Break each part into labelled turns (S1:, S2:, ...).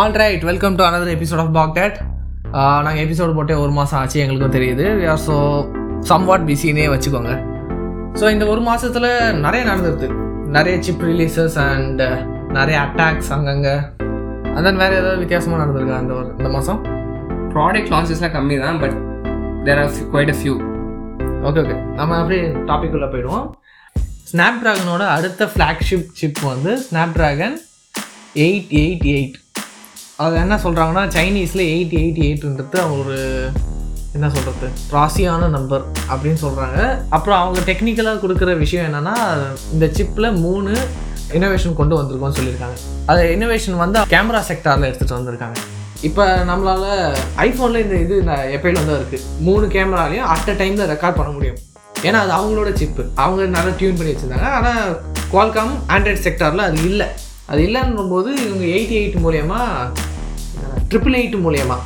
S1: All right welcome to another episode of பாக் டேட் நாங்கள் episode போட்டே ஒரு மாதம் ஆச்சு எங்களுக்கும் தெரியுது. We are so somewhat பிஸினே வச்சுக்கோங்க. ஸோ இந்த ஒரு மாதத்தில் நிறைய நடந்துருது நிறைய சிப் ரிலீசஸ் அண்ட் நிறைய அட்டாக்ஸ் அங்கங்கே. And then வேறு ஏதாவது வித்தியாசமாக நடந்திருக்கா இந்த ஒரு இந்த மாதம்
S2: ப்ராடக்ட் லான்ச்சஸ்லாம் கம்மி தான் but there are quite a few
S1: okay okay நம்ம அப்படியே டாபிக் உள்ள போயிடுவோம். ஸ்னாப் ட்ராகனோட அடுத்த ஃப்ளாக்ஷிப் சிப் வந்து Snapdragon eight eight eight அது என்ன சொல்கிறாங்கன்னா சைனீஸில் எயிட்டி எயிட்டி எயிட்ன்றது ஒரு என்ன சொல்கிறது ராசியான நம்பர் அப்படின்னு சொல்கிறாங்க அப்புறம் அவங்க டெக்னிக்கலாக கொடுக்குற விஷயம் என்னென்னா இந்த சிப்பில் மூணு இனோவேஷன் கொண்டு வந்திருக்கோம்னு சொல்லியிருக்காங்க. அது இனோவேஷன் வந்து கேமரா செக்டாரில் எடுத்துகிட்டு வந்திருக்காங்க. இப்போ நம்மளால் ஐஃபோனில் இந்த இது எப்பயிலும் தான் இருக்குது மூணு கேமராலையும் அட் அ டைமில் ரெக்கார்ட் பண்ண முடியும். ஏன்னா அது அவங்களோட சிப்பு அவங்க நல்லா டியூன் பண்ணி வச்சுருந்தாங்க. ஆனால் குவால்காம் ஆண்ட்ராய்ட் செக்டாரில் அது இல்லை. அது இல்லைன்னும் போது இவங்க எயிட்டி எயிட் மூலயமா ட்ரிபிள் எயிட் மூலயமா.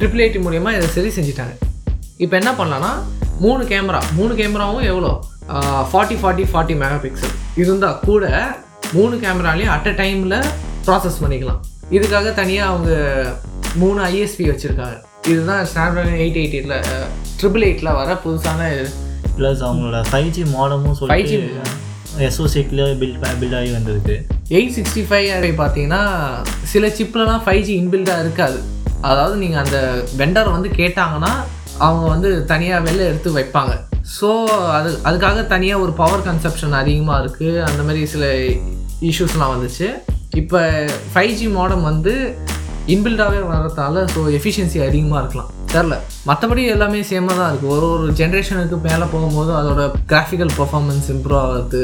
S1: ட்ரிபிள் எயிட் மூலயமா இதை சரி செஞ்சுட்டாங்க. இப்போ என்ன பண்ணலான்னா மூணு கேமரா மூணு கேமராவும் எவ்வளோ? Forty forty forty mega pixel இருந்தால் கூட மூணு கேமராலையும் அட் அ டைமில் ப்ராசஸ் பண்ணிக்கலாம். இதுக்காக தனியாக அவங்க மூணு ஐஎஸ்பி வச்சுருக்காங்க. இதுதான் ஸ்னாப்ட்ராகன் எயிட் எயிட் எயிட்டில் ட்ரிபிள் எயிட்டில் வர புதுசான
S3: ப்ளஸ் அவங்களோட ஃபைவ் ஜி மாடமும் சொல்லிட்டு எஸ்ஓசிக்கில் பில்ட் பில்ட் ஆகி வந்திருக்கு
S1: எயிட் சிக்ஸ்டி ஃபைவ் பார்த்தீங்கன்னா சில சிப்லலாம் ஃபைவ் ஜி இன்பில்டாக இருக்காது. அதாவது நீங்கள் அந்த வெண்டர் வந்து கேட்டாங்கன்னா அவங்க வந்து தனியாக வெளில எடுத்து வைப்பாங்க. ஸோ அது அதுக்காக தனியாக ஒரு பவர் கன்சப்ஷன் அதிகமாக இருக்குது அந்த மாதிரி சில இஷ்யூஸ்லாம் வந்துச்சு. இப்போ ஃபைவ் ஜி மாடம் வந்து இன்பில்டாகவே வர்றதால ஸோ எஃபிஷியன்சி அதிகமாக இருக்கலாம். தெரில. மற்றபடி எல்லாமே சேமாக தான் இருக்குது ஒரு ஒரு ஜென்ரேஷனுக்கு மேலே போகும்போது அதோட கிராஃபிக்கல் பர்ஃபார்மன்ஸ் இம்ப்ரூவ் ஆகுது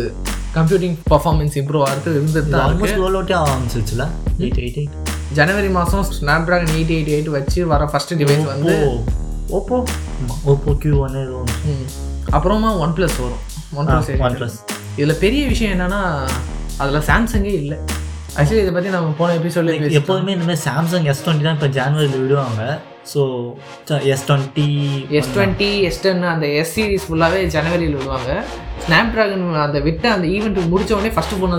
S1: கம்ப்யூட்டிங் பர்ஃபார்மன்ஸ் இம்ப்ரூவ் ஆகிறது இருந்துட்டு தான்
S3: ஆல்மோஸ்ட் ரோல் அவுட்டே ஆரம்பிச்சிச்சுல எயிட் எயிட் எயிட்
S1: ஜனவரி மாதம் Snapdragon eight eight eight வச்சு வர ஃபஸ்ட்டு டிவைஸ் வந்து ஓப்போ
S3: ஓப்போ கியூ ஒன்.
S1: அப்புறமா ஒன் ப்ளஸ் வரும் ஒன் ப்ளஸ்
S3: ஒன் ப்ளஸ்
S1: இதில் பெரிய விஷயம் என்னன்னா அதில் சாம்சங்கே இல்லை. ஆக்சுவலி இதை பற்றி நம்ம போன எபிசோட்ல பேசி
S3: எப்போதுமே இந்த மாதிரி சாம்சங் எஸ் டுவெண்ட்டி தான் இப்போ ஜான்வரியில் விடுவாங்க. So S twenty
S1: S twenty S ten அந்த எஸ் சீரிஸ் ஃபுல்லாகவே ஜனவரியில் விடுவாங்க. ஸ்னாப் ட்ராகன் அந்த விட்டு அந்த ஈவெண்ட் முடிச்ச உடனே ஃபஸ்ட்டு ஃபோன்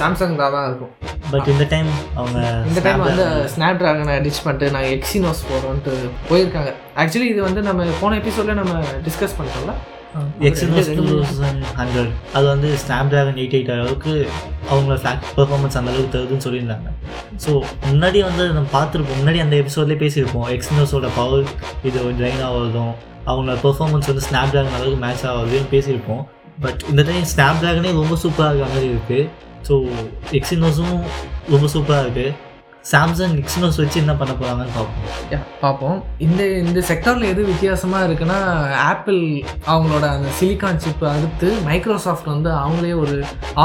S1: சாம்சங் தான் தான் இருக்கும்.
S3: பட் இந்த டைம் அவங்க
S1: இந்த டைம் வந்து ஸ்னாப் ட்ராகனை டிச் பண்ணிட்டு நாங்கள் எக்ஸினோஸ் போகிறோன்ட்டு போயிருக்காங்க. ஆக்சுவலி இது வந்து நம்ம போன எபிசோடில் நம்ம டிஸ்கஸ் பண்ணிட்டோம்ல.
S3: எக்ஸினோஸ் டூ தௌசண்ட் ஹண்ட்ரட் அது வந்து ஸ்னாப் ட்ராகன் எயிட் எயிட் அளவுக்கு அவங்கள ஃபிளாக் பெர்ஃபார்மன்ஸ் அந்த அளவுக்கு தருதுன்னு சொல்லியிருந்தாங்க. ஸோ முன்னாடி வந்து நம்ம பார்த்துருப்போம். முன்னாடி அந்த எபிசோட்லேயே பேசியிருப்போம். எக்ஸினோஸோட பவர் இது ட்ரைன் ஆகிறதும் அவங்களோட பெர்ஃபார்மன்ஸ் வந்து ஸ்னாப் ட்ராகன் அளவுக்கு மேட்ச் ஆகுதுன்னு பேசியிருப்போம். பட் இந்த டைம் ஸ்னாப் ட்ராகனே ரொம்ப சூப்பராக இருக்க. மாதிரி இருக்குது ஸோ எக்ஸினோஸும் ரொம்ப சூப்பராக இருக்குது சாம்சங் எக்ஸினோஸ் வச்சு என்ன பண்ண போகிறாங்கன்னு பார்ப்போம்.
S1: யா பார்ப்போம். இந்த இந்த செக்டரில் எது வித்தியாசமாக இருக்குன்னா ஆப்பிள் அவங்களோட அந்த சிலிக்கான் சிப்பை அடுத்து மைக்ரோசாஃப்ட் வந்து அவங்களே ஒரு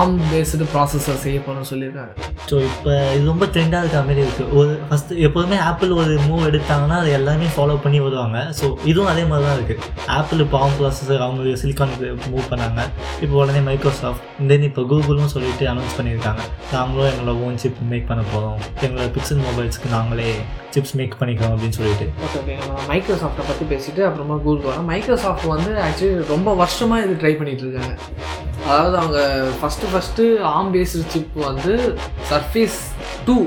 S1: ஆம் பேஸ்டு ப்ராசஸர் செய்ய போகிறோம்னு சொல்லியிருக்காங்க.
S3: ஸோ இப்போ இது ரொம்ப ட்ரெண்டாக இருக்க மாதிரி இருக்குது ஒரு ஃபஸ்ட்டு எப்போதுமே ஆப்பிள் ஒரு மூவ் எடுத்தாங்கன்னா அதை எல்லாமே ஃபாலோ பண்ணி வருவாங்க. ஸோ இதுவும் அதே மாதிரி தான் இருக்குது ஆப்பிள் இப்போ ஆம் ப்ராசஸர் அவங்க சிலிக்கானுக்கு மூவ் பண்ணாங்க. இப்போ உடனே மைக்ரோசாஃப்ட் தென் இப்போ கூகுளும் சொல்லிட்டு அனௌன்ஸ் பண்ணியிருக்காங்க. நாங்களும் எங்களோட ஓன் சிப் மேக் பண்ண போகிறோம் எங்களோட பிக்சல் மொபைல்ஸ்க்கு நாங்களே சிப்ஸ் மேக் பண்ணிக்கலாம் அப்படின்னு சொல்லிட்டு.
S1: ஓகே ஓகே நம்ம மைக்ரோசாஃப்ட்டை பற்றி பேசிட்டு அப்புறமா கூகுள் வரோம் மைக்ரோசாஃப்ட் வந்து ஆக்சுவலி ரொம்ப வருஷமாக இது ட்ரை பண்ணிகிட்டு இருக்காங்க. அதாவது அவங்க first first ARM based chip வந்து சர்ஃபேஸ் டூ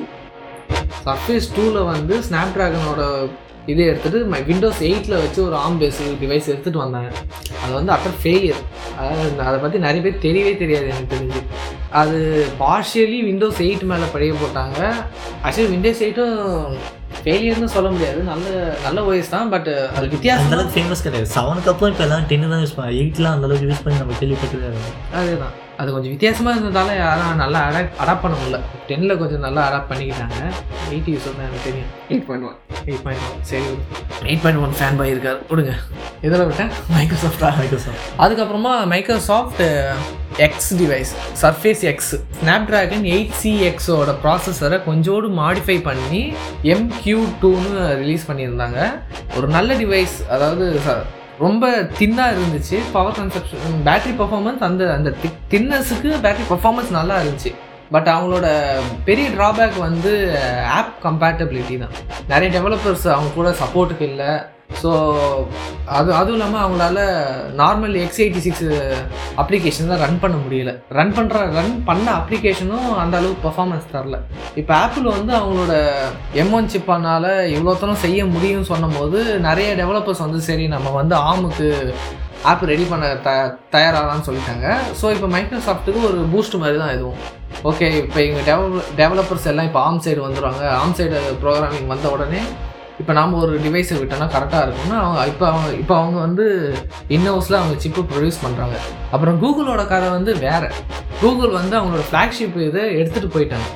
S1: சர்ஃபேஸ் டூவில் வந்து ஸ்னாப் ட்ராகனோட இதை எடுத்துகிட்டு மை விண்டோஸ் எயிட்டில் வச்சு ஒரு ஆம் பேஸ் டிவைஸ் எடுத்துகிட்டு வந்தாங்க. அது வந்து அட்டர் ஃபெயிலியர் அதாவது அதை பற்றி நிறைய பேர் தெரியவே தெரியாது எனக்கு தெரிஞ்சு. அது பார்ஷியலி விண்டோஸ் எயிட் மேலே படிய போட்டாங்க ஆக்சுவலி விண்டோஸ் எயிட்டும் ஃபெயிலியர்னு சொல்ல முடியாது. நல்ல நல்ல ஓஎஸ் தான் பட் அது
S3: அந்த
S1: வித்தியாசம்
S3: அளவுக்கு ஃபேமஸ் கிடையாது. செவனுக்கு அப்புறம் இப்போ எல்லாம் டென்னு தான் யூஸ் பண்ண எயிட்லாம் அந்த அளவுக்கு யூஸ் பண்ணி நம்ம கேள்விப்பட்டதே இல்லை.
S1: அதுதான். அது கொஞ்சம் வித்தியாசமாக இருந்ததால யாரும் நல்லா அடாப்ட் அடாப்ட் பண்ண முடியல. டென்னில் கொஞ்சம் நல்லா அடாப்ட் பண்ணிக்கிட்டாங்க. எயிட்டி யூஸ் தான் எனக்கு தெரியும்.
S2: Eight point one
S1: eight point one சரி eight point one fan boy இருக்கார். விடுங்க. இதில் விட்டேன் மைக்ரோசாஃப்டா
S3: மைக்ரோசாஃப்ட்
S1: அதுக்கப்புறமா Microsoft X device Surface X Snapdragon eight C எக்ஸோட ப்ராசஸரை கொஞ்சோடு மாடிஃபை பண்ணி எம்கியூ டூன்னு ரிலீஸ் பண்ணியிருந்தாங்க. ஒரு நல்ல டிவைஸ் அதாவது ரொம்ப தின்னாக இருந்துச்சு. பவர் கன்சப்ஷன் பேட்டரி பர்ஃபார்மன்ஸ் அந்த அந்த தின்னஸுக்கு பேட்ரி பர்ஃபார்மன்ஸ் நல்லா இருந்துச்சு. பட் அவங்களோட பெரிய ட்ராபேக் வந்து ஆப் கம்பேட்டபிலிட்டி தான். நிறைய டெவலப்பர்ஸ் அவங்க கூட சப்போர்ட்டுக்கு இல்லை. ஸோ அது அதுவும் இல்லாமல் அவங்களால நார்மல் எக்ஸ் எயிட்டி சிக்ஸ் அப்ளிகேஷன்லாம் ரன் பண்ண முடியல. ரன் பண்ணுற ரன் பண்ண அப்ளிகேஷனும் அந்த அளவுக்கு பர்ஃபார்மன்ஸ் தரல. இப்போ ஆப்பிள் வந்து அவங்களோட எம் ஒன் சிப்பானால் இவ்வளோத்தனம் செய்ய முடியும்னு சொன்னபோது நிறைய டெவலப்பர்ஸ் வந்து சரி நம்ம வந்து ஆமுக்கு ஆப் ரெடி பண்ண த தயாராகலான்னு சொல்லிட்டாங்க. ஸோ இப்போ மைக்ரோசாஃப்ட்டுக்கு ஒரு பூஸ்ட் மாதிரி தான் இதுவும். ஓகே இப்போ எங்கள் டெவலப் டெவலப்பர்ஸ் எல்லாம் இப்போ ஆம் சைடு வந்துடுவாங்க ஆம் சைடு ப்ரோக்ராமிங் வந்த உடனே இப்போ நாம் ஒரு டிவைஸை விட்டோம்னா கரெக்டாக இருக்கும்னா அவங்க இப்போ அவங்க இப்போ அவங்க வந்து இன்னோஸில் அவங்க சிப்பு ப்ரொடியூஸ் பண்ணுறாங்க அப்புறம் கூகுளோட கதை வந்து வேறு. கூகுள் வந்து அவங்களோட ஃப்ளாக்ஷிப் இதை எடுத்துகிட்டு போயிட்டாங்க.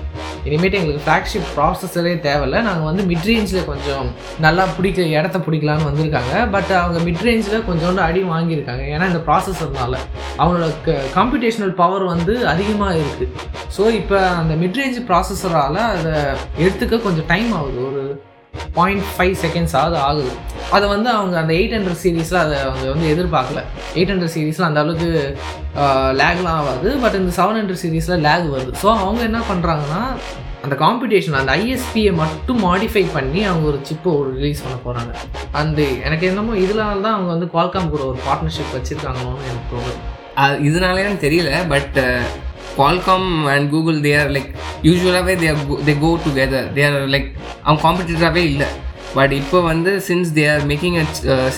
S1: இனிமேட்டு எங்களுக்கு ஃப்ளாக்ஷிப் ப்ராசஸரே தேவையில்லை. நாங்கள் வந்து மிட்ரேஞ்சில் கொஞ்சம் நல்லா பிடிக்க இடத்த பிடிக்கலான்னு வந்திருக்காங்க. பட் அவங்க மிட்ரேஞ்சில் கொஞ்சோண்டு அடி வாங்கியிருக்காங்க. ஏன்னா இந்த ப்ராசஸர்னால அவங்களோட க காம்படிஷனல் பவர் வந்து அதிகமாக இருக்குது ஸோ இப்போ அந்த மிட்ரேஞ்ச் ப்ராசஸரால் அதை எடுத்துக்க கொஞ்சம் டைம் ஆகுது. ஒரு பாயிண்ட் ஃபைவ் செகண்ட்ஸ் ஆகுது ஆகுது. அதை வந்து அவங்க அந்த எயிட் ஹண்ட்ரட் சீரீஸில் அதை அவங்க வந்து எதிர்பார்க்கல. எயிட் ஹண்ட்ரட் சீரீஸில் அந்த அளவுக்கு லேக்லாம் ஆகாது. பட் இந்த செவன் ஹண்ட்ரட் சீரீஸில் லேக் வருது. ஸோ அவங்க என்ன பண்ணுறாங்கன்னா அந்த காம்படிஷன் அந்த ஐஎஸ்பியை மட்டும் மாடிஃபை பண்ணி அவங்க ஒரு சிப்பை ஒரு ரிலீஸ் பண்ண போகிறாங்க அந்த எனக்கு என்னமோ இதனால தான் அவங்க வந்து குவால்காம் கூட ஒரு பார்ட்னர்ஷிப் வச்சுருக்காங்களோன்னு எனக்கு தோணுது.
S2: அது இதனாலே எனக்கு தெரியல but Qualcomm and Google they are like யூஸ்வலாகவே they they go together they are like அவங்க காம்படிட்டராகவே இல்லை. பட் இப்போ வந்து since they are making a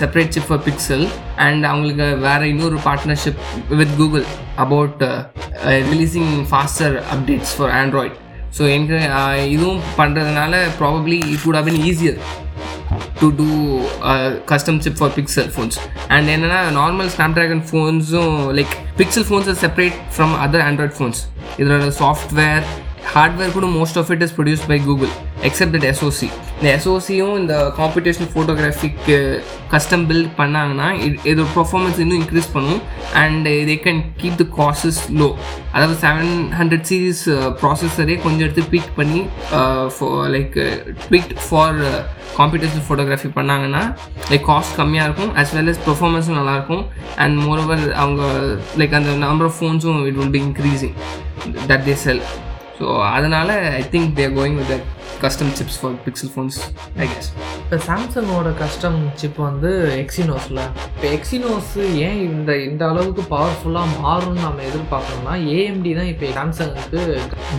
S2: separate chip for Pixel and அவங்களுக்கு வேறு இன்னொரு partnership with Google about releasing faster updates for Android so எனக்கு இதுவும் பண்ணுறதுனால probably it would have been easier to do custom chip for Pixel phones and என்னென்னா normal Snapdragon ஃபோன்ஸும் like Pixel phones are separate from other Android phones. either the software hardware கூட most of it is produce by Google except that SoC இந்த எஸ்ஓசியும் இந்த competition ஃபோட்டோகிராஃபிக்கு custom build பண்ணாங்கன்னா இது இதோட performance இன்னும் increase பண்ணும். And they can keep the costs low அதாவது செவன் ஹண்ட்ரட் சீரீஸ் ப்ராசஸரே கொஞ்சம் எடுத்து ட்வீக் பண்ணி like tweak for competition photography பண்ணாங்கன்னா லைக் காஸ்ட் கம்மியாக இருக்கும் அஸ் வெல் அஸ் பெர்ஃபார்மன்ஸும் நல்லாயிருக்கும் அண்ட் மோரோவர் அவங்க லைக் அந்த number of ஃபோன்ஸும் it will be increasing that they sell so அதனால் I think they're going with custom chips for Pixel phones I guess
S1: இப்போ சாம்சங்கோட கஸ்டம் சிப் வந்து எக்ஸினோஸில் இப்போ எக்ஸினோஸ் ஏன் இந்த இந்த அளவுக்கு பவர்ஃபுல்லாக மாறும்னு நம்ம எதிர்பார்க்கணும்னா ஏஎம்டி தான் இப்போ சாம்சங்குக்கு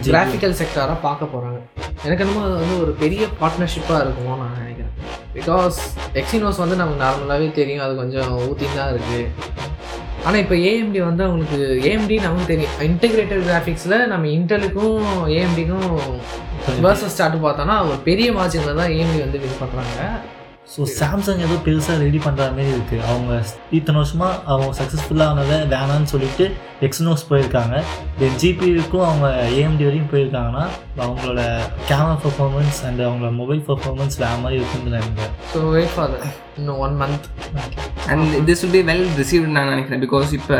S1: கிராஃபிக்கல் செக்டாராக பார்க்க போகிறாங்க எனக்கு என்னமோ அது வந்து ஒரு பெரிய பார்ட்னர்ஷிப்பாக இருக்குமோ நான் நினைக்கிறேன். பிகாஸ் எக்ஸினோஸ் வந்து நமக்கு நார்மலாகவே தெரியும் அது கொஞ்சம் ஊற்றின்னு தான் இருக்குது ஆனால் இப்போ ஏஎம்டி வந்து அவங்களுக்கு ஏஎம்டி நமக்கு தெரியும். இன்டெகிரேட்டட் கிராஃபிக்ஸில் நம்ம இன்டெலுக்கும் ஏஎம்டிக்கும் வேர்சஸ் ஸ்டார்ட் பார்த்தோன்னா ஒரு பெரிய மார்ஜினில் தான் ஏஎம்டி வந்து வின் பண்ணுறாங்க
S3: ஸோ சாம்சங் ஏதோ பெருசாக ரெடி பண்ணுற மாதிரி இருக்குது அவங்க இத்தனை வருஷமாக அவங்க சக்ஸஸ்ஃபுல்லாக ஆனதை வேணான்னு சொல்லிட்டு எக்ஸ்னோஸ் போயிருக்காங்க. தென் ஜிபிக்கும் அவங்க ஏஎம்டி வரையும் போயிருக்காங்கன்னா அவங்களோட கேமரா பர்ஃபார்மன்ஸ் அண்ட் அவங்களோட மொபைல் பர்ஃபார்மன்ஸ் வேறு மாதிரி இருக்குன்னு நினைக்கிறேன்.
S1: ஸோ வெயிட் ஃபார் இன்னும் one month
S2: and this will be well received நான் நினைக்கிறேன் பிகாஸ் இப்போ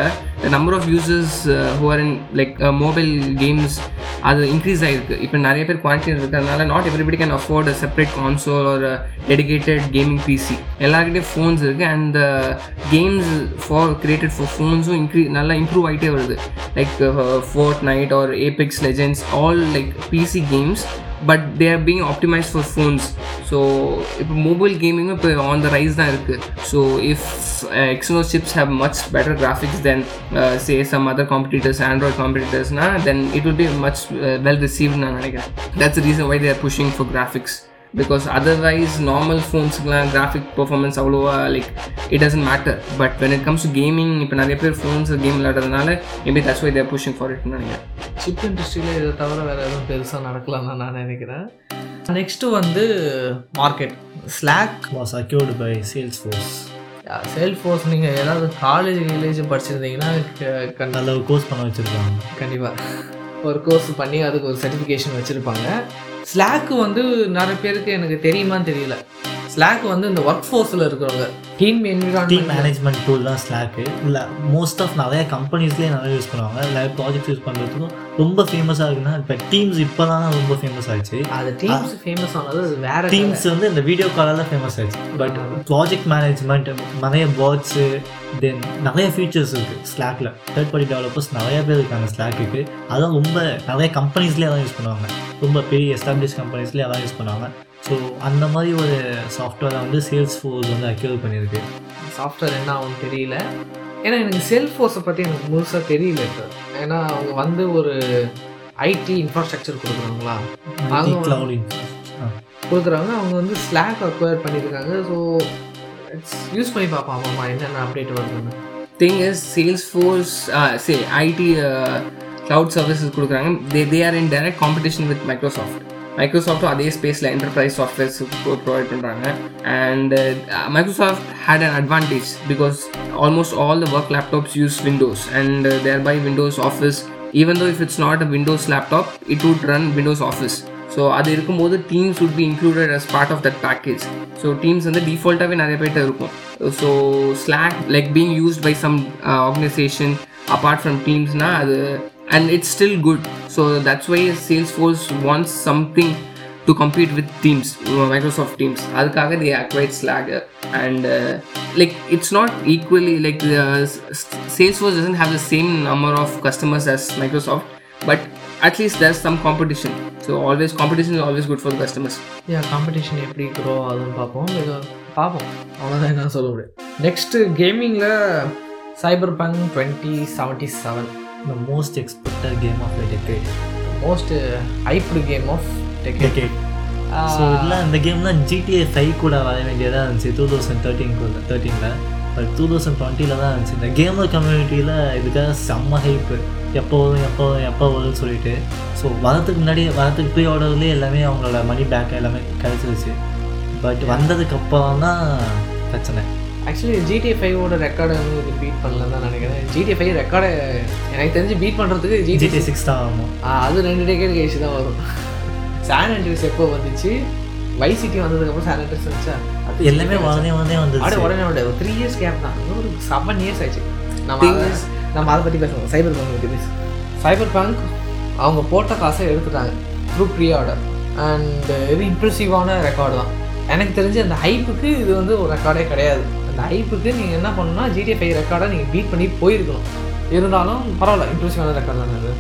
S2: number of users who are in like mobile games அது இன்க்ரீஸ் ஆகிருக்கு இப்போ நிறைய பேர் குவான்டிட்டி இருக்கிறதுனால not everybody can afford a separate console ஒரு டெடிக்கேட்டட் கேமிங் பிசி எல்லாருக்கிட்டே ஃபோன்ஸ் இருக்குது and games for created for ஃபோன்ஸும் இன்க்ரீ நல்லா இம்ப்ரூவ் ஆகிட்டே வருது. Like Fortnite or Apex Legends all like PC games but they are being optimise for phones so இப்போ mobile கேமிங்கும் இப்போ on the rise தான் இருக்குது so if Exynos chips have much better graphics then say some other competitors Android காம்படிட்டர்ஸ்னால் then it will be much well ரிசீவ்னு நான் நினைக்கிறேன் that's reason why they're pushing for graphics because otherwise normal ஃபோன்ஸுக்குலாம் graphic performance அவ்வளோவா like it doesn't matter but when it comes to gaming இப்போ நிறைய பேர் phones game விளையாடுறதுனால maybe that's why they're pushing for இட்னு நினைக்கிறேன்.
S1: Chip இண்டஸ்ட்ரியில் இதை தவிர வேறு எதுவும் பெருசாக நடக்கலாம்னு நான் நினைக்கிறேன். நெக்ஸ்ட்டு வந்து
S3: market Slack was acquired by
S1: Salesforce Salesforce நீங்கள் ஏதாவது காலேஜ் கிலேஜ் படிச்சிருந்தீங்கன்னா
S3: நல்ல ஒரு கோர்ஸ் பண்ண வச்சுருக்காங்க.
S1: கண்டிப்பாக ஒரு கோர்ஸ் பண்ணி அதுக்கு ஒரு சர்டிஃபிகேஷன் வச்சுருப்பாங்க. ஸ்லாக்கு வந்து நிறைய பேருக்கு எனக்கு தெரியுமான்னு தெரியல. ஸ்லாக் வந்து இந்த ஒர்க் ஃபோர்ஸில் இருக்கிறவங்க டீம்
S3: டீம் மேனேஜ்மெண்ட் டூல் தான் ஸ்லாக்கு இல்லை மோஸ்ட் ஆஃப் நிறைய கம்பெனிஸ்லேயே நிறைய யூஸ் பண்ணுவாங்க. லைவ் ப்ராஜெக்ட்ஸ் யூஸ் பண்ணுறதுக்கும் ரொம்ப ஃபேமஸாக இருக்குன்னா இப்போ டீம்ஸ் இப்போ தான் ரொம்ப ஃபேமஸ் ஆச்சு.
S1: அது டீம்ஸ் ஃபேமஸ் ஆனது வேற
S3: டீம்ஸ் வந்து இந்த வீடியோ காலால் ஃபேமஸ் ஆச்சு. பட் ப்ராஜெக்ட் மேனேஜ்மெண்ட் நிறைய பாட்ஸு தென் நிறைய ஃபீச்சர்ஸ் இருக்குது ஸ்லாக்ல தேர்ட் பார்ட்டி டெவலப்பர்ஸ் நிறைய பேர் இருக்காங்க ஸ்லாக்குக்கு அதான் ரொம்ப நிறைய கம்பெனிஸ்லேயே அதான் யூஸ் பண்ணுவாங்க. ரொம்ப பெரிய எஸ்டாப்ளிஷ் கம்பெனிஸ்லேயே அதான் யூஸ் பண்ணுவாங்க. ஸோ அந்த மாதிரி ஒரு சாஃப்ட்வேரை வந்து சேல்ஸ் ஃபோர்ஸ் வந்து அக்யூர் பண்ணியிருக்கு.
S1: சாஃப்ட்வேர் என்ன ஆகும் தெரியல. ஏன்னா எனக்கு செல்ஃபோர்ஸை பற்றி எனக்கு முழுசாக தெரியல இப்போ. ஏன்னா அவங்க வந்து ஒரு ஐடி இன்ஃப்ராஸ்ட்ரக்சர் கொடுக்குறாங்களா?
S3: க்ளவுட்
S1: கொடுக்குறாங்க அவங்க வந்து ஸ்லாக் அக்வயர் பண்ணியிருக்காங்க. ஸோ இட்ஸ் யூஸ் பண்ணி பார்ப்போம் ஆமாம்மா என்னென்ன அப்டேட் வருதுன்னு.
S2: Is salesforce uh, say it uh, cloud services கொடுக்குறாங்க. They they are in direct competition with microsoft. மைக்ரோசாஃப்ட்டும் அதே ஸ்பேஸில் என்டர்பிரைஸ் சாஃப்ட்வேர்ஸ் ப்ரொவைட் பண்ணுறாங்க and Microsoft had an advantage because almost all the work laptops use Windows and they're buy Windows Office even though if it's not a Windows laptop it would run Windows Office so அது இருக்கும்போது Teams would be included as part of that package so Teams வந்து டிஃபால்ட்டாகவே நிறைய பேர்ட்ட இருக்கும். So Slack like being used by some organisation apart from டீம்ஸ்னால் அது and it's still good so that's why Salesforce wants something to compete with Teams Microsoft Teams அதுக்காக the acquired Slack and like it's not equally like Salesforce doesn't have the same number of customers as Microsoft but at least there some competition so always competition is always good for customers
S1: ஏன் competition எப்படி grow அதுன்னு பார்ப்போம் இது பார்ப்போம் அவ்வளோதான் என்ன சொல்ல முடியும் next கேமிங்கில் Cyberpunk twenty seventy seven
S3: the most expected game of the decade.
S1: Most hyped game of decade
S3: Decade. So இதில் இந்த கேம்லாம் ஜிடிஏ ஃபைவ் கூட வர வேண்டியதாக இருந்துச்சு. டூ தௌசண்ட் தேர்ட்டீன் தேர்ட்டீனில் பட் டூ தௌசண்ட் டுவெண்ட்டியில் தான் இருந்துச்சு. இந்த கேமர் கம்யூனிட்டியில் இதுக்காக செம்ம ஹைப்பு எப்போ வரும் எப்போ வரும் எப்போ வரும்னு சொல்லிட்டு. ஸோ வரதுக்கு முன்னாடி வரதுக்கு ப்ரீ ஆர்டர்லேயே எல்லாமே அவங்களோட மணி பேக் எல்லாமே கிடச்சிருச்சு. பட் வந்ததுக்கு அப்புறம் தான் பிரச்சனை.
S1: ஆக்சுவலி ஜிடிஏ ஃபைவோட ரெக்கார்டை வந்து இது பீட் பண்ணலன்னு தான் நினைக்கிறேன். ஜிடிஏ ஃபைவ் ரெக்கார்டை எனக்கு தெரிஞ்சு பீட் பண்ணுறதுக்கு ஜிடிஏ
S3: சிக்ஸ் தான் ஆகும்
S1: அது ரெண்டு டேக்கேட் கழிச்சு தான் வரும். சான் ஆண்ட்ரிஸ் எப்போ வந்துச்சு? வைசிட்டி வந்ததுக்கப்புறம் சான் ஆண்ட்ரிஸ் வந்துச்சா? அது
S3: எல்லாமே உடனே உடனே
S1: அப்படியே
S3: வந்துருச்சு
S1: உடனே உடனே ஒரு த்ரீ இயர்ஸ் கேப் தான். ஒரு செவன் இயர்ஸ் ஆயிடுச்சு நம்ம நம்ம அதை பற்றி பேசுவோம். சைபர் பங்க் பற்றி பேச சைபர் பங்க் அவங்க போட்ட காசை எடுத்துட்டாங்க த்ரூ ப்ரீ ஆர்டர் அண்ட் இது இம்ப்ரெசிவான ரெக்கார்டு தான். எனக்கு தெரிஞ்சு அந்த ஹைப்புக்கு இது வந்து ஒரு ரெக்கார்டே கிடையாது. ஹைப்புக்கு நீங்கள் என்ன பண்ணணும்னா ஜிடிஏ ஃபைவ் ரெக்கார்டை நீங்கள் பீட் பண்ணி போயிருக்கணும். இருந்தாலும் பரவாயில்ல இம்ப்ரெசிவான ரெக்கார்ட் தானே அது.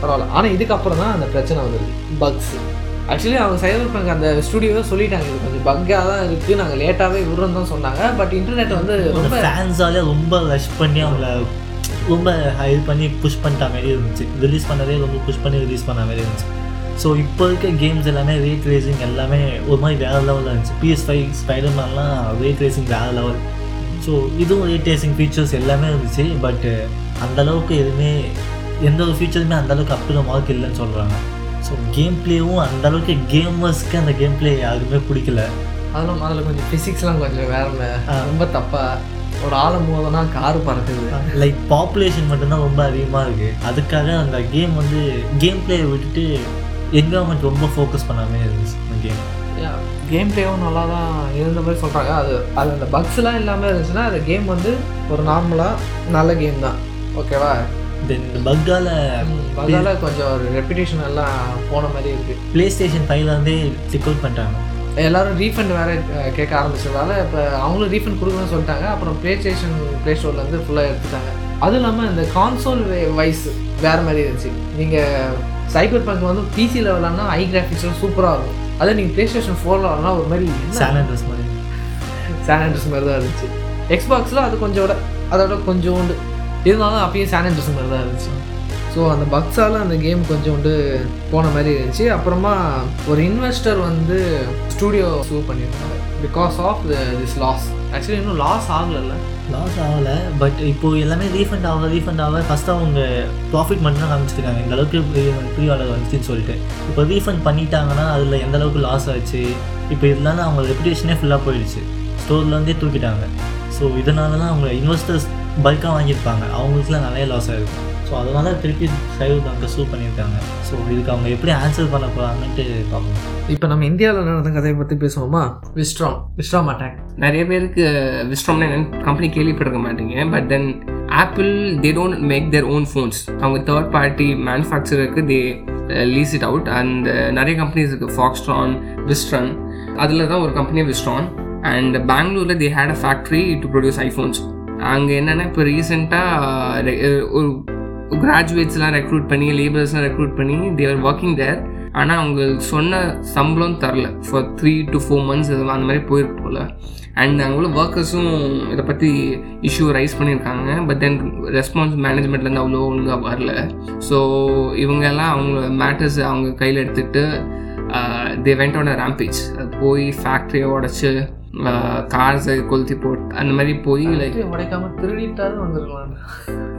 S1: பரவாயில்ல. ஆனால் இதுக்கப்புறம் தான் அந்த பிரச்சனை வந்தது. பக்ஸ் ஆக்சுவலி அவங்க சைபர் பங்க் அந்த ஸ்டுடியோவே சொல்லிட்டாங்க இது கொஞ்சம் பக்காக தான் இருக்குது நாங்கள் லேட்டாகவே விடுறோம் தான் சொன்னாங்க. பட் இன்டர்நெட் வந்து ரொம்ப
S3: ஃபேன்ஸாலே ரொம்ப ரஷ் பண்ணி அவங்கள ரொம்ப இது பண்ணி புஷ் பண்ணிட்ட மாதிரி இருந்துச்சு. ரிலீஸ் பண்ணதே ரொம்ப புஷ் பண்ணி ரிலீஸ் பண்ண மாதிரி இருந்துச்சு. ஸோ இப்போ இருக்க கேம்ஸ் எல்லாமே ரேட் ரேசிங் எல்லாமே ஒரு மாதிரி வேறு லெவலில் இருந்துச்சு. பிஎஸ் ஃபைவ் ஸ்பைடர்மேன்லாம் ரேட் ரேசிங் வேறு லெவல் ஸோ இதுவும் ரேட் ரேசிங் ஃபீச்சர்ஸ் எல்லாமே இருந்துச்சு பட் அந்தளவுக்கு எதுவுமே எந்த ஒரு ஃபீச்சருமே அந்தளவுக்கு அப் டு மார்க் இல்லைன்னு சொல்கிறாங்க ஸோ கேம் பிளேவும் அந்தளவுக்கு கேமர்ஸ்க்கு அந்த கேம் பிளே யாருக்குமே பிடிக்கல.
S1: அதில் அதில் கொஞ்சம் ஃபிசிக்ஸ்லாம் கொஞ்சம் வேற ரொம்ப தப்பாக ஒரு ஆளை மோதனா கார் பறக்குது.
S3: லைக் பாப்புலேஷன் மட்டும்தான் ரொம்ப அதிகமாக இருக்குது அதுக்காக அந்த கேம் வந்து கேம் பிளேயை விட்டுட்டு என்வரான்மெண்ட் ரொம்ப ஃபோக்கஸ் பண்ணாமே இருந்துச்சு அந்த கேம்
S1: கேம் பிளேவும் நல்லா தான் இருந்த மாதிரி சொல்கிறாங்க அது அது அந்த பக்ஸ்லாம் இல்லாமல் இருந்துச்சுன்னா அந்த கேம் வந்து ஒரு நார்மலாக நல்ல கேம் தான். ஓகேவா
S3: தென் இந்த பக்கால
S1: அதனால கொஞ்சம் ஒரு ரெப்புடேஷன் எல்லாம் போன மாதிரி இருக்குது
S3: ப்ளே ஸ்டேஷன் ஃபைவ்ல இருந்தே செக் அவுட் பண்ணிட்டாங்க
S1: எல்லாரும் ரீஃபண்ட் வேறு கேட்க ஆரம்பிச்சதால இப்போ அவங்களும் ரீஃபண்ட் கொடுக்கணும்னு சொல்லிட்டாங்க. அப்புறம் ப்ளே ஸ்டேஷன் ப்ளே ஸ்டோர்லேருந்து ஃபுல்லாக எடுத்துட்டாங்க. அதுவும் இல்லாமல் இந்த கான்சோல் வைஸ் வேறு மாதிரி இருந்துச்சு. நீங்கள் சைபர் பங்க் வந்து பிசியில் விளாட்னா ஐ கிராஃபிக்ஸ்லாம் சூப்பராக இருக்கும். அதே நீங்கள் ப்ளே ஸ்டேஷன் ஃபோரில் விளாட்னா ஒரு மாதிரி
S3: சாலண்டர்ஸ் மாதிரி.
S1: சானண்டர்ஸ் மாதிரி தான் இருந்துச்சு. எக்ஸ்பாக்ஸில் அது கொஞ்சம் விட அதோட கொஞ்சோண்டு. இருந்தாலும் அப்பயும் சானண்டர்ஸ் மாதிரி தான் இருந்துச்சு. ஸோ அந்த பக்ஸால் அந்த கேம் கொஞ்சோண்டு போன மாதிரி இருந்துச்சு. அப்புறமா ஒரு இன்வெஸ்டர் வந்து ஸ்டூடியோ சூ பண்ணியிருந்தாங்க because of this loss actually இன்னும் லாஸ் ஆகலைல்ல.
S3: லாஸ் ஆகலை பட் இப்போ எல்லாமே ரீஃபண்ட் ஆக ரீஃபண்ட் ஆக ஃபஸ்ட்டு அவங்க ப்ராஃபிட் மட்டும் தான் காமிச்சிருக்காங்க. இந்த அளவுக்கு ப்ரீ ஆர்டர் வந்துச்சுன்னு சொல்லிட்டு. இப்போ ரீஃபண்ட் பண்ணிட்டாங்கன்னா அதில் எந்த அளவுக்கு லாஸ் ஆச்சு? இப்போ இதனால அவங்க ரெப்புடேஷனே ஃபுல்லாக போயிடுச்சு. ஸ்டோர்லேருந்தே தூக்கிட்டாங்க. ஸோ இதனால தான் அவங்க இன்வெஸ்டர்ஸ் பல்காக வாங்கியிருப்பாங்க. அவங்களுக்குலாம் நிறைய லாஸ் ஆகிருக்கும் ஸோ அதனால திருப்பி சைவ் பேங்கை சூ பண்ணியிருக்காங்க. ஸோ இதுக்கு அவங்க எப்படி ஆன்சர் பண்ண போகிறாங்கன்ட்டு பார்க்கணும்
S1: இப்போ நம்ம இந்தியாவில் நடந்த கதையை பற்றி பேசுவோமா? விஸ்ட்ராம் விஸ்ட்ராம் அட்டாக்
S2: நிறைய பேருக்கு விஸ்ட்ராம்னா என்னன்னு கம்பெனி கேள்விப்பட்டிருக்க மாட்டீங்க. But then Apple they don't make their own phones அவங்க third party மேனுஃபேக்சருக்கு they lease it out and நிறைய கம்பெனிஸ் இருக்குது ஃபாக்ஸ்ட்ரான் விஸ்ட்ரான் அதில் தான் ஒரு கம்பெனி விஸ்ட்ரான் அண்ட் பெங்களூரில் they had a factory to produce iPhones அங்கே என்னென்னா இப்போ ரீசெண்டாக ஒரு கிராஜுவேட்ஸ்லாம் ரெக்ரூட் பண்ணி லேபர்ஸ்லாம் ரெக்ரூட் பண்ணி தேர் ஒர்க்கிங் தேர் ஆனால் அவங்க சொன்ன சம்பளம் தரல. For three to four months அந்த மாதிரி போயிருக்கு போல். அண்ட் அங்கே உள்ள ஒர்க்கர்ஸும் இதை பற்றி இஷ்யூ ரைஸ் பண்ணியிருக்காங்க. பட் தென் ரெஸ்பான்ஸ் மேனேஜ்மெண்ட்லேருந்து அவ்வளோ ஒழுங்காக வரல. ஸோ இவங்கெல்லாம் அவங்க மேட்டர்ஸ் அவங்க கையில் எடுத்துகிட்டு they uh, went on a rampage அது போய் ஃபேக்ட்ரியை உடச்சி கார்ஸை கொளுத்தி போட்டு அந்த மாதிரி போய் லைக்
S1: உடைக்காம திருடிட்டாலும் வந்துருக்கலாம்.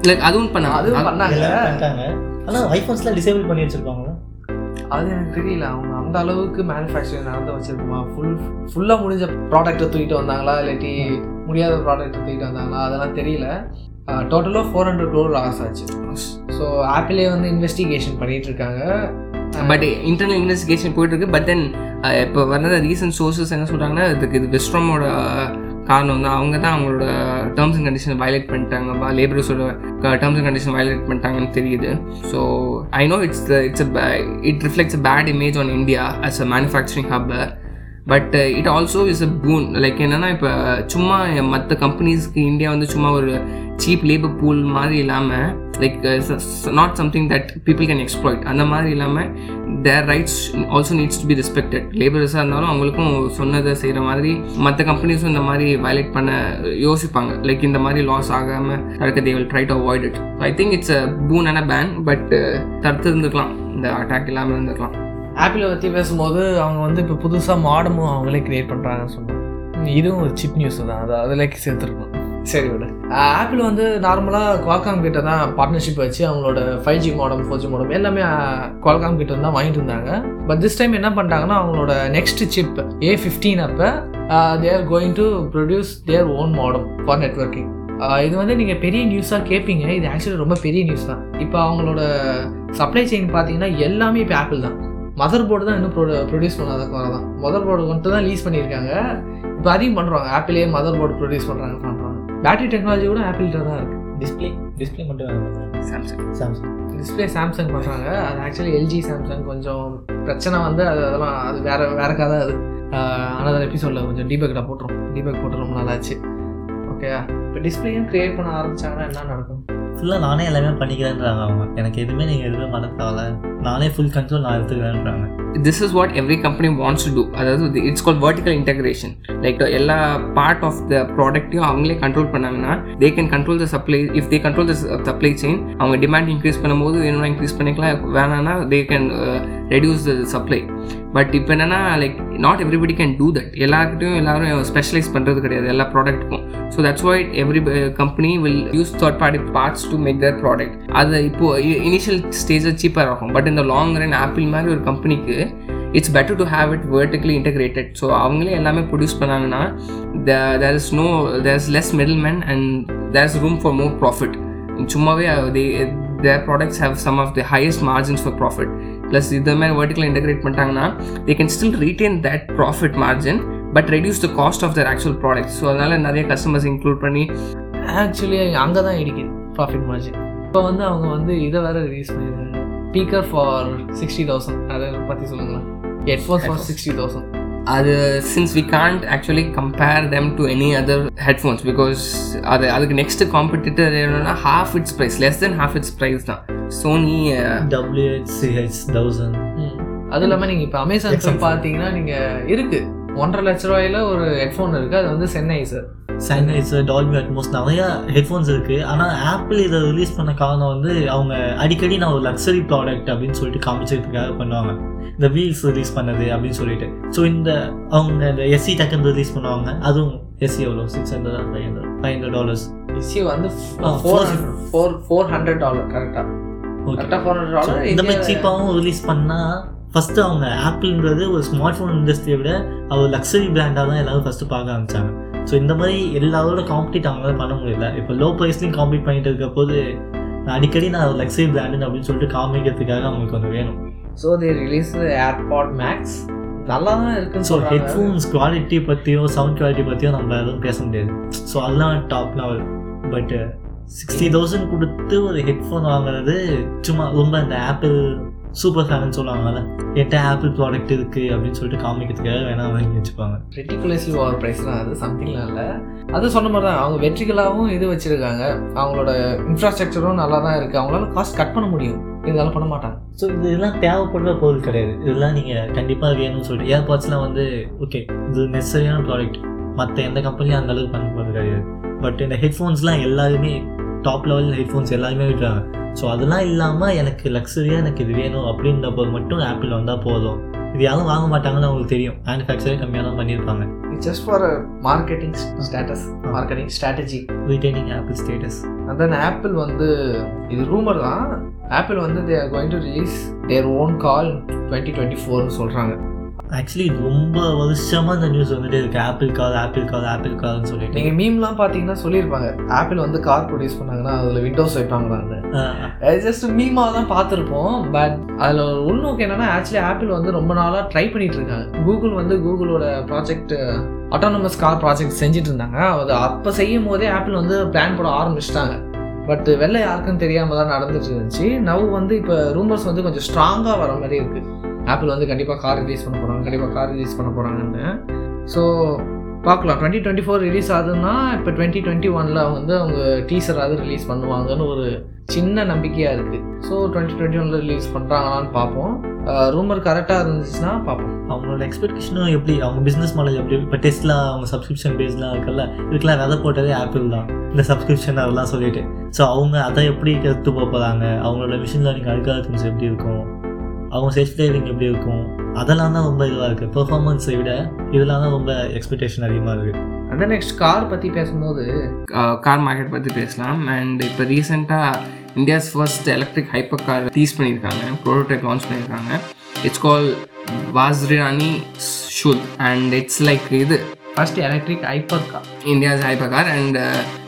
S2: லைக் அதுவும் பண்ணாங்க
S1: அதுவும் பண்ணாங்க.
S3: ஆனால் ஐஃபோன்ஸ்லாம் டிசேபிள் பண்ணி வச்சுருப்பாங்களா?
S1: அது எனக்கு தெரியல. அவங்க அந்த அளவுக்கு மேனுஃபேக்சரிங் நடந்து வச்சிருக்குமா? ஃபுல் ஃபுல்லாக முடிஞ்ச ப்ராடக்ட்டை தூக்கிட்டு வந்தாங்களா? இல்லாட்டி முடியாத ப்ராடக்ட்டை தூக்கிட்டு வந்தாங்களா? அதெல்லாம் தெரியல. டோட்டலாக ஃபோர் ஹண்ட்ரட் க்ரோர் லாஸ் ஆச்சு. ஸோ ஆப்பிளே வந்து இன்வெஸ்டிகேஷன் பண்ணிட்டு இருக்காங்க.
S2: பட் இன்டர்னல் இன்வெஸ்டிகேஷன் போயிட்டு இருக்கு பட் தென் இப்போ வந்த ரீசன்ட் சோர்சஸ் என்ன சொல்கிறாங்கன்னா இதுக்கு இது வெஸ்ட்ரோமோட காரணம் தான் அவங்க தான் அவங்களோட டேர்ம்ஸ் அண்ட் கண்டிஷன் வயலேட் பண்ணிட்டாங்க. லேபர்ஸோட டேர்ம்ஸ் அண்ட் கண்டிஷன் வயலேட் பண்ணிட்டாங்கன்னு தெரியுது. So I know it's it's it reflects a bad image on India as a manufacturing hub but it also is a boon like என்னென்னா இப்போ சும்மா மற்ற கம்பெனிஸ்க்கு India வந்து சும்மா ஒரு சீப் லேபர் பூல் மாதிரி இல்லாமல் like not something that people can exploit அந்த மாதிரி இல்லாமல் their rights also needs to be respected லேபர்ஸாக இருந்தாலும் அவங்களுக்கும் சொன்னதை செய்கிற மாதிரி மற்ற கம்பெனிஸும் இந்த மாதிரி வயலேட் பண்ண யோசிப்பாங்க. லைக் இந்த மாதிரி லாஸ் ஆகாமல் தடுக்க they will try to avoid it I think it's a boon and a bane but தடுத்து இருந்துக்கலாம் இந்த அட்டாக் இல்லாமல் இருந்துக்கலாம்
S1: ஆப்பிளை பற்றி பேசும்போது அவங்க வந்து இப்போ புதுசாக மாடமும் அவங்களே கிரியேட் பண்ணுறாங்கன்னு சொன்னாங்க. இதுவும் ஒரு சிப் நியூஸ் தான். அதை அதில் சேர்த்துருக்கணும். சரி விடு. ஆப்பிள் வந்து நார்மலாக குவால்காம் கிட்ட தான் பார்ட்னர்ஷிப் வச்சு அவங்களோட five G modem four G modem எல்லாமே குவால்காம் கிட்ட தான் வாங்கிட்டு இருந்தாங்க. பட் திஸ் டைம் என்ன பண்ணிட்டாங்கன்னா அவங்களோட நெக்ஸ்ட் சிப் ஏ ஃபிஃப்டீன் அப்போ they are going to produce their own modem for networking இது வந்து நீங்கள் பெரிய நியூஸாக கேட்பீங்க இது ஆக்சுவலி ரொம்ப பெரிய நியூஸ் தான். இப்போ அவங்களோட சப்ளை செயின் பார்த்தீங்கன்னா எல்லாமே இப்போ ஆப்பிள் தான். மதர் போர்டு தான் இன்னும் ப்ரொ ப்ரொடியூஸ் பண்ணாத குறை தான் மதர் போர்டு மட்டும் தான் லீஸ் பண்ணியிருக்காங்க. இப்போ அதையும் பண்ணுறாங்க ஆப்பிளே மதர் போர்டு ப்ரொடியூஸ் பண்ணுறாங்க பண்ணுறாங்க பேட்டரி டெக்னாலஜி கூட ஆப்பிள்கிட்ட தான் இருக்குது
S3: டிஸ்பிளே டிஸ்பிளே மட்டும்
S2: சாம்சங்
S3: சாம்சங்
S1: டிஸ்பிளே சாம்சங் பண்ணுறாங்க அது ஆக்சுவலி எல்ஜி சாம்சங் கொஞ்சம் பிரச்சனை வந்து அது அதெல்லாம் அது வேறு வேற கதை அது. ஆனால் எபிசோடில் கொஞ்சம் டீபெக்கில் போட்டுரும். டீபெக் போட்டு ரொம்ப நாள் ஆச்சு. ஓகே இப்போ டிஸ்பிளேயும் க்ரியேட் பண்ண ஆரம்பிச்சாங்கன்னா என்ன நடக்கும்?
S3: ஃபுல்லாக நானே எல்லாமே பண்ணிக்கிறேன்றாங்க அவங்க. எனக்கு எதுவுமே நீங்கள் எதுவுமே பண்ண தேவையில்ல நானே ஃபுல் கண்ட்ரோல் நான் எடுத்துக்கிறேன்றாங்க.
S2: This is what every company wants to do அதாவது it's call vertical integration like எல்லா பார்ட் ஆஃப் த ப்ராடக்ட்டையும் அவங்களே கண்ட்ரோல் பண்ணாங்கன்னா they can control the supply if they control the supply chain அவங்க டிமாண்ட் இன்க்ரீஸ் பண்ணும்போது வேணும்னா increase பண்ணிக்கலாம். வேணாம்னா they can reduce the supply but இப்போ என்னன்னா like not everybody can do that எல்லாருக்கிட்டையும் எல்லாரும் ஸ்பெஷலைஸ் பண்ணுறது கிடையாது எல்லா ப்ராடக்ட்டுக்கும் so that's why every company will use third party parts to make their product அது இப்போது இனிஷியல் ஸ்டேஜில் சீப்பாக இருக்கும் பட் இந்த லாங் ரன் ஆப்பிள் மாதிரி ஒரு கம்பெனிக்கு it's better to have it vertically integrated so அவங்களே எல்லாமே ப்ரொடியூஸ் பண்ணாங்கன்னா there is no there is less middle man and there is room for more profit சும்மாவே they their products have some of the highest margins for profit plus இது மாதிரி vertically integrate பண்ணிட்டாங்கன்னா they can still retain that profit margin but reduce the cost of their actual product so அதனால் நிறைய customers include பண்ணி
S1: actually அங்கே தான் இடிக்குது profit margin இப்போ வந்து அவங்க வந்து இதை வேற ரிலீஸ் பண்ணியிருக்காங்க ஸ்பீக்கர் ஃபார் சிக்ஸ்டி தௌசண்ட் அதை பற்றி சொல்லுங்களேன். ஹெட்ஃபோன்ஸ் ஃபார் சிக்ஸ்டி தௌசண்ட்
S2: அது since we can't actually compare them to any other headphones because அது அதுக்கு நெக்ஸ்ட் காம்படிட்டர் என்னன்னா half its price less than half its price தான். சோனி
S3: டபிள்யூஹெச்சிஹெச் தௌசண்ட்
S1: அது இல்லாமல் நீங்கள் இப்போ அமேசான் போய் பார்த்தீங்கன்னா நீங்கள் இருக்குது ஒன்றரை லட்ச ரூபாயில ஒரு ஹெட்ஃபோன் இருக்குது அது வந்து சென்னை சார்
S3: சைனைசர் டால்பி அட்மோஸ் நிறைய ஹெட்ஃபோன்ஸ் இருக்குது ஆனால் ஆப்பிள் இதை ரிலீஸ் பண்ண காரணம் வந்து அவங்க அடிக்கடி நான் ஒரு லக்ஸரி ப்ராடக்ட் அப்படின்னு சொல்லிட்டு காமிச்சிக்கிறதுக்காக பண்ணுவாங்க. இந்த வீல்ஸ் ரிலீஸ் பண்ணது அப்படின்னு சொல்லிட்டு. ஸோ இந்த அவங்க இந்த எஸ்சி டக்குன்னு ரிலீஸ் பண்ணுவாங்க. அதுவும் எஸ்சி எவ்வளோ six hundred five hundred five hundred dollars
S1: issue வந்து
S3: four
S1: four four hundred dollar கரெக்டாக
S3: இந்த மாதிரி சீப்பாகவும் ரிலீஸ் பண்ணால் ஃபஸ்ட்டு அவங்க ஆப்பிள்ன்றது ஒரு ஸ்மார்ட் ஃபோன் இண்டஸ்ட்ரியை விட அவர் லக்ஸரி பிராண்டாக தான் எல்லாரும் ஃபஸ்ட்டு பார்க்க ஆரம்பிச்சாங்க. ஸோ இந்த மாதிரி எல்லாரோட காம்படிட் அவங்களால பண்ண முடியல. இப்போ லோ ப்ரைஸ்லையும் காம்பீட் பண்ணிட்டு இருக்க போது அடிக்கடி நான் லக்ஸரி பிராண்டு அப்படின்னு சொல்லிட்டு காமிக்கிறதுக்காக அவங்களுக்கு ஒன்று வேணும்.
S1: So they release AirPod Max நல்லா தான் இருக்குன்னு
S3: ஸோ ஹெட்ஃபோன்ஸ் குவாலிட்டி பற்றியோ சவுண்ட் குவாலிட்டி பற்றியோ நம்ம எதுவும் பேச முடியாது. ஸோ அதெல்லாம் top level but sixty thousand கொடுத்து ஒரு ஹெட்ஃபோன் வாங்குறது சும்மா ரொம்ப இந்த ஆப்பிள் சூப்பர் ஃபேன் சொல்லுவாங்கல்ல என்கிட்ட ஆப்பிள் ப்ராடக்ட் இருக்குது அப்படின்னு சொல்லிட்டு காமிக்கிறதுக்காக வேணால் வாங்கி வச்சுப்பாங்க.
S1: ரெட்டிகுலஸ்லி ஓவர் ப்ரைஸ் தான் அது சம்திங்லாம் இல்லை. அது சொன்ன மாதிரி தான் அவங்க வெற்றிகளாகவும் இது வச்சுருக்காங்க. அவங்களோட இன்ஃப்ராஸ்ட்ரக்சரும் நல்லா தான் இருக்குது அவங்களால காஸ்ட் கட் பண்ண முடியும். இருந்தாலும் பண்ண மாட்டாங்க.
S3: ஸோ இதெல்லாம் தேவைப்படுற பொருள் கிடையாது. இதெல்லாம் நீங்கள் கண்டிப்பாக வேணும்னு சொல்லிட்டு ஏர்பாட்ஸ்லாம் வந்து ஓகே இது நெசரியான ப்ராடக்ட் மற்ற எந்த கம்பெனியும் அந்த அளவுக்கு பண்ண போகிறது கிடையாது. பட் இந்த ஹெட்ஃபோன்ஸ்லாம் எல்லாருமே டாப் லெவல் ஹெட்ஃபோன்ஸ் எல்லாருமே விட்டுறாங்க. ஸோ அதெல்லாம் இல்லாமல் எனக்கு லக்ஸரியாக எனக்கு இது வேணும் அப்படின்றப்போ மட்டும் ஆப்பிள் வந்தால் போதும். இது யாரும் வாங்க மாட்டாங்கன்னு அவங்களுக்கு தெரியும். மேனுஃபேக்சரே கம்மியாக தான் பண்ணியிருப்பாங்க
S1: just for marketing status marketing strategy
S3: retaining Apple status
S1: and then Apple வந்து இது ரூமர் தான். ஆப்பிள் வந்து they are going to release their own car twenty twenty ஃபோர்னு சொல்கிறாங்க
S3: ஆக்சுவலி ரொம்ப வருஷமாக இந்த நியூஸ் வந்துட்டு இருக்கு. Apple car Apple car Apple கார்னு சொல்லிட்டு.
S1: நீங்கள் மீம்லாம் பார்த்தீங்கன்னா சொல்லியிருப்பாங்க. ஆப்பிள் வந்து கார் ப்ரொடியூஸ் பண்ணாங்கன்னா அதில் விண்டோஸ் வைப்பாங்களான்னு ஜஸ்ட் மீமாக தான் பார்த்துருப்போம் பட் அதில் ஒரு உள்நோக்கு என்னன்னா ஆக்சுவலி ஆப்பிள் வந்து ரொம்ப நாளாக ட்ரை பண்ணிட்டு இருக்காங்க. கூகுள் வந்து கூகுளோட ப்ராஜெக்ட் அட்டானமஸ் கார் ப்ராஜெக்ட் செஞ்சுட்டு இருந்தாங்க. அது அப்போ செய்யும் போதே ஆப்பிள் வந்து பிளான் போட ஆரம்பிச்சிட்டாங்க. பட் வெளில யாருக்கும் தெரியாமல் தான் நடந்துட்டு இருந்துச்சு. நவ் வந்து இப்போ ரூமர்ஸ் வந்து கொஞ்சம் ஸ்ட்ராங்காக வர மாதிரி இருக்குது ஆப்பிள் வந்து கண்டிப்பாக கார் ரிலீஸ் பண்ண போகிறாங்க கண்டிப்பாக கார் ரிலீஸ் பண்ண போகிறாங்கன்னு ஸோ பார்க்கலாம். டுவெண்ட்டி டுவெண்ட்டி ஃபோர் ரிலீஸ் ஆகுதுன்னா இப்போ டுவெண்ட்டி டுவெண்ட்டி ஒனில் வந்து அவங்க டீசராவது ரிலீஸ் பண்ணுவாங்கன்னு ஒரு சின்ன நம்பிக்கையாக இருக்குது ஸோ டுவெண்ட்டி டுவெண்ட்டி ஒனில் ரிலீஸ் பண்ணுறாங்களான்னு பார்ப்போம் ரூமர் கரெக்டாக இருந்துச்சுன்னா பார்ப்போம்.
S3: அவங்களோட எக்ஸ்பெக்டேஷனும் எப்படி அவங்க பிஸ்னஸ் மாடல் எப்படி இப்போ டெஸ்ட்லாம் அவங்க சப்ஸ்கிரிப்ஷன் பேஸ்லாம் இருக்குல்ல இதுக்கெல்லாம் விதை போட்டதே ஆப்பிள் தான். இந்த சப்ஸ்கிரிப்ஷன் அதெல்லாம் சொல்லிட்டு. ஸோ அவங்க அதை எப்படி கற்று போக போகிறாங்க அவங்களோட மிஷின் லேர்னிங் அல்காரிதம்ஸ் எப்படி இருக்கும்? அவங்க செல்ஃப் டிரைவிங் எப்படி இருக்கும்? அதெல்லாம் தான் ரொம்ப இதுவாக இருக்குது பெர்ஃபார்மன்ஸை விட இதெல்லாம் தான் ரொம்ப எக்ஸ்பெக்டேஷன் அதிகமாக இருக்குது
S1: அந்த நெக்ஸ்ட் கார் பற்றி பேசும்போது
S2: கார் மார்க்கெட் பற்றி பேசலாம். அண்ட் இப்போ ரீசெண்டாக India's first electric hyper car tease பண்ணியிருக்காங்க ப்ரோட்டோடைப் லான்ச் பண்ணியிருக்காங்க. It's call Vazirani Shul and it's like இது
S1: first electric hyper car
S2: India's hyper car and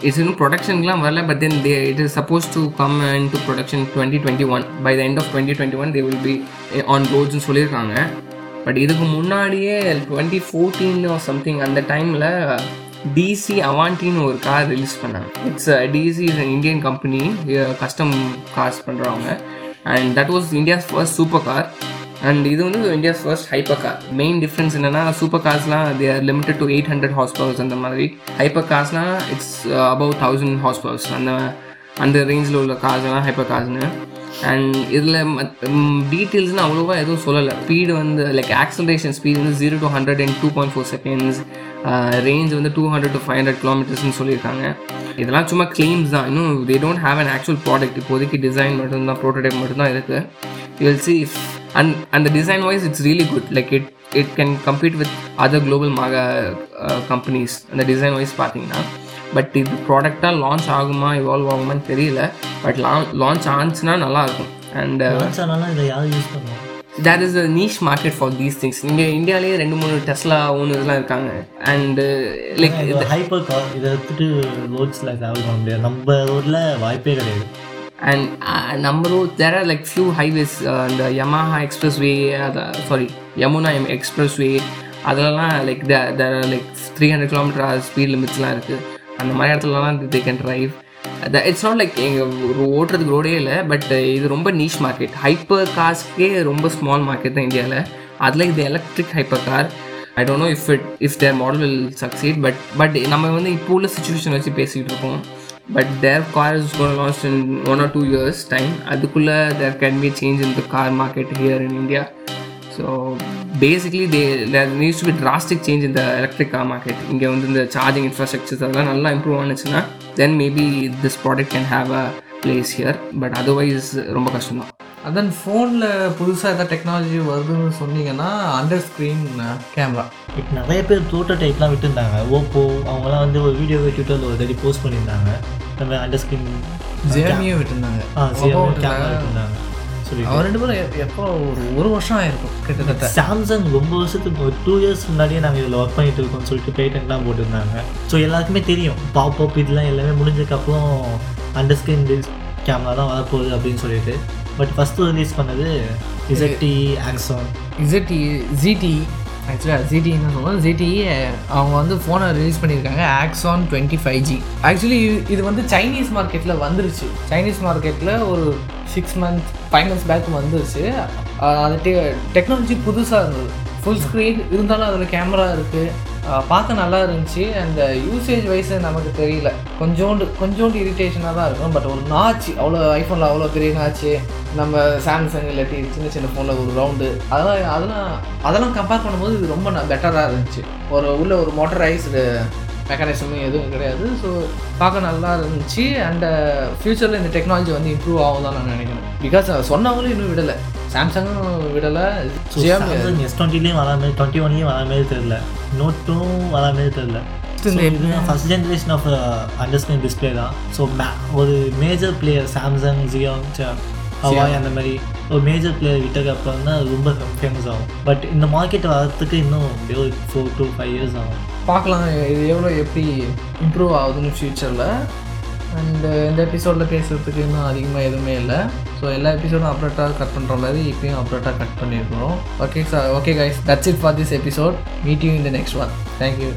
S2: it's இன்னும் ப்ரொடக்ஷனுக்குலாம் வரல but then they it is suppose to come into production twenty twenty one by the end of twenty twenty one they will be on ரோட்ஸ்னு சொல்லியிருக்காங்க. But இதுக்கு முன்னாடியே twenty fourteen something அந்த டைமில் DC அவான்டின்னு ஒரு கார் ரிலீஸ் பண்ணாங்க. It's DC is Indian company custom cars பண்ணுறவங்க and that was India's first super car and இது வந்து India's first hyper car main difference என்னன்னா super கார்ஸ்லாம் they are limited to eight hundred horsepowers அந்த மாதிரி. Hyper கார்ஸ்லாம் it's above thousand hours powers அந்த அந்த ரேஞ்சில் உள்ள கார்ஸ் எல்லாம் ஹைப்பர் கார்ஸ்னு அண்ட் இதில் டீட்டெயில்ஸ்னு அவ்வளோவா எதுவும் சொல்லலை. ஸ்பீடு வந்து லைக் ஆக்சலரேஷன் ஸ்பீட் வந்து zero to hundred and two point four seconds range வந்து two hundred to five hundred கிலோமீட்டர்ஸ்னு சொல்லியிருக்காங்க. இதெல்லாம் சும்மா கிளைம்ஸ் தான். இன்னும் they don't have an actual product இப்போதைக்கு டிசைன் மட்டும்தான் ப்ரோட்டோடைப் மட்டும்தான் இருக்குது you will see if and அந்த design wise it's really good like it it can compete with other global மாக கம்பெனிஸ் அந்த டிசைன் வைஸ் பார்த்தீங்கன்னா பட் இது ப்ராடக்டாக லான்ச் ஆகுமா இவால்வ் ஆகுமான்னு தெரியல. பட் லான்ச் ஆச்சுன்னா நல்லாயிருக்கும்
S3: and
S2: that is a niche market for these things இங்கே இந்தியாவிலேயே ரெண்டு மூணு டெஸ்லா இதெல்லாம் இருக்காங்க. அண்ட் லைக்
S3: ஹைப்பர் கார் இதை எடுத்துட்டு ரோட்ஸில் ட்ராவல் பண்ண முடியாது. நம்ம ரோட்டில் வாய்ப்பே கிடையாது.
S2: அண்ட் நம்ம there are like few highways அந்த யமாஹா எக்ஸ்பிரஸ் வே அதை சாரி யமுனா எம் எக்ஸ்பிரஸ் வே அதெல்லாம் like there are like three hundred kilometre speed லிமிட்ஸ்லாம் இருக்குது அந்த மாதிரி இடத்துலலாம் they can drive the it's not like எங்கள் ஓட்டுறதுக்கு ரோடே இல்லை பட் இது ரொம்ப நீஷ் மார்க்கெட் ஹைப்பர் கார்ஸ்க்கே ரொம்ப ஸ்மால் மார்க்கெட் தான் இந்தியாவில் அதில் இது electric hyper car I don't know if it if their model will succeed but but நம்ம வந்து இப்போ உள்ள சுச்சுவேஷன் வச்சு பேசிகிட்டு இருக்கோம். But their car is gonna launch in one or two years time அதுக்குள்ளே there can be change in the car market here in India so basically they there needs to be drastic change இந்த electric car market இங்கே வந்து இந்த charging infrastructures அதெல்லாம் நல்லா improve ஆனிச்சுன்னா then maybe this product can have a place here but otherwise ரொம்ப கஷ்டம் தான்
S1: அதன் ஃபோனில் புதுசாக எதாவது டெக்னாலஜி வருதுன்னு சொன்னீங்கன்னா அண்டர் ஸ்க்ரீன் கேமரா
S3: இப்போ நிறைய பேர் ப்ரோட்டோ டைப்லாம் விட்டுருந்தாங்க. ஓப்போ அவங்கலாம் வந்து ஒரு வீடியோ ட்விட்டரில் ஒரு தடி போஸ்ட் பண்ணியிருந்தாங்க. நம்ம அண்டர் ஸ்க்ரீன்
S1: ஜேமியும் விட்டுருந்தாங்க.
S3: ஆ
S1: Oppo
S3: கேமரா
S1: விட்டுருந்தாங்க. அவர் ரெண்டு பேரும் எப்போ ஒரு ஒரு வருஷம் ஆயிருக்கும் கிட்டத்தட்ட.
S3: சாம்சங் ரொம்ப வருஷத்துக்கு ஒரு டூ இயர்ஸ் முன்னாடியே நாங்கள் இதில் ஒர்க் பண்ணிட்டு இருக்கோம்னு சொல்லிட்டு பேட்டன்ட்லாம் போட்டிருந்தாங்க. ஸோ எல்லாருக்குமே தெரியும். பாப் அப் இதெல்லாம் எல்லாமே முடிஞ்சதுக்கப்புறம் அண்டர் ஸ்க்ரீன் கேமரா தான் வரப்போகுது அப்படின்னு சொல்லிட்டு. பட் ஃபஸ்ட்டு ரிலீஸ் பண்ணது இசட்டி ஆக்ஸான்
S1: இசட்டி ஜிடி ஆக்சுவலாக ஜிடின்னு சொல்லுவோம். ஜிடி அவங்க வந்து ஃபோனை ரிலீஸ் பண்ணியிருக்காங்க Axon twenty five G actually இது வந்து சைனீஸ் மார்க்கெட்டில் வந்துருச்சு. சைனீஸ் மார்க்கெட்டில் ஒரு six month five months back வந்துருச்சு. அது டெ டெக்னாலஜி புதுசாக இருந்தது. ஃபுல் ஸ்க்ரீன் இருந்தாலும் அதில் கேமரா இருக்குது பார்க்க நல்லா இருந்துச்சு அந்த யூசேஜ் uh, வைஸ் நமக்கு தெரியல. கொஞ்சோண்டு கொஞ்சோண்டு இரிட்டேஷனாக தான் இருக்கும். பட் ஒரு நாச்சு அவ்வளோ ஐஃபோனில் அவ்வளோ பெரிய நாச்சு நம்ம சாம்சங் இல்லாட்டி சின்ன சின்ன ஃபோனில் ஒரு ரவுண்டு அதெல்லாம் அதெல்லாம் அதெல்லாம் கம்பேர் பண்ணும்போது இது ரொம்ப பெட்டராக இருந்துச்சு. ஒரு உள்ள ஒரு மோட்டரைஸ்டு மெக்கானிசமும் எதுவும் கிடையாது. ஸோ பார்க்க நல்லா இருந்துச்சு. அண்ட் ஃப்யூச்சரில் uh, இந்த டெக்னாலஜி வந்து இம்ப்ரூவ் ஆகும் தான் நான் நினைக்கிறேன். பிகாஸ் சொன்னவங்களும் இன்னும் விடலை. சாம்சங்கும் விடலை.
S3: எஸ் டுவெண்ட்டிலையும் வரா மாதிரி டுவெண்ட்டி ஒன்லேயும் வர மாதிரி தெரில நோட் டூவும் வரா மாதிரி தெரில first generation of understand display தான். ஸோ ஒரு major player Samsung Jio Huawei அந்த மாதிரி ஒரு மேஜர் பிளேயர் விட்டதுக்கு அப்புறம் தான் ரொம்ப ஃபேமஸ் ஆகும். பட் இந்த மார்க்கெட் வரதுக்கு இன்னும் எப்படியோ ஃபோர் டு ஃபைவ் இயர்ஸ் ஆகும்.
S1: பார்க்கலாம் இது எவ்வளோ எப்படி இம்ப்ரூவ் ஆகுதுன்னு ஃப்யூச்சரில் அண்டு uh, இந்த எபிசோடில் பேசுகிறதுக்கு இன்னும் அதிகமாக எதுவுமே இல்லை. ஸோ எல்லா எபிசோடும் அப்டேட்டாக கட் பண்ணுற மாதிரி இப்பயும் அப்டேட்டாக கட் பண்ணியிருக்கிறோம் okay sir okay guys that's it for this episode meet you in the next one thank you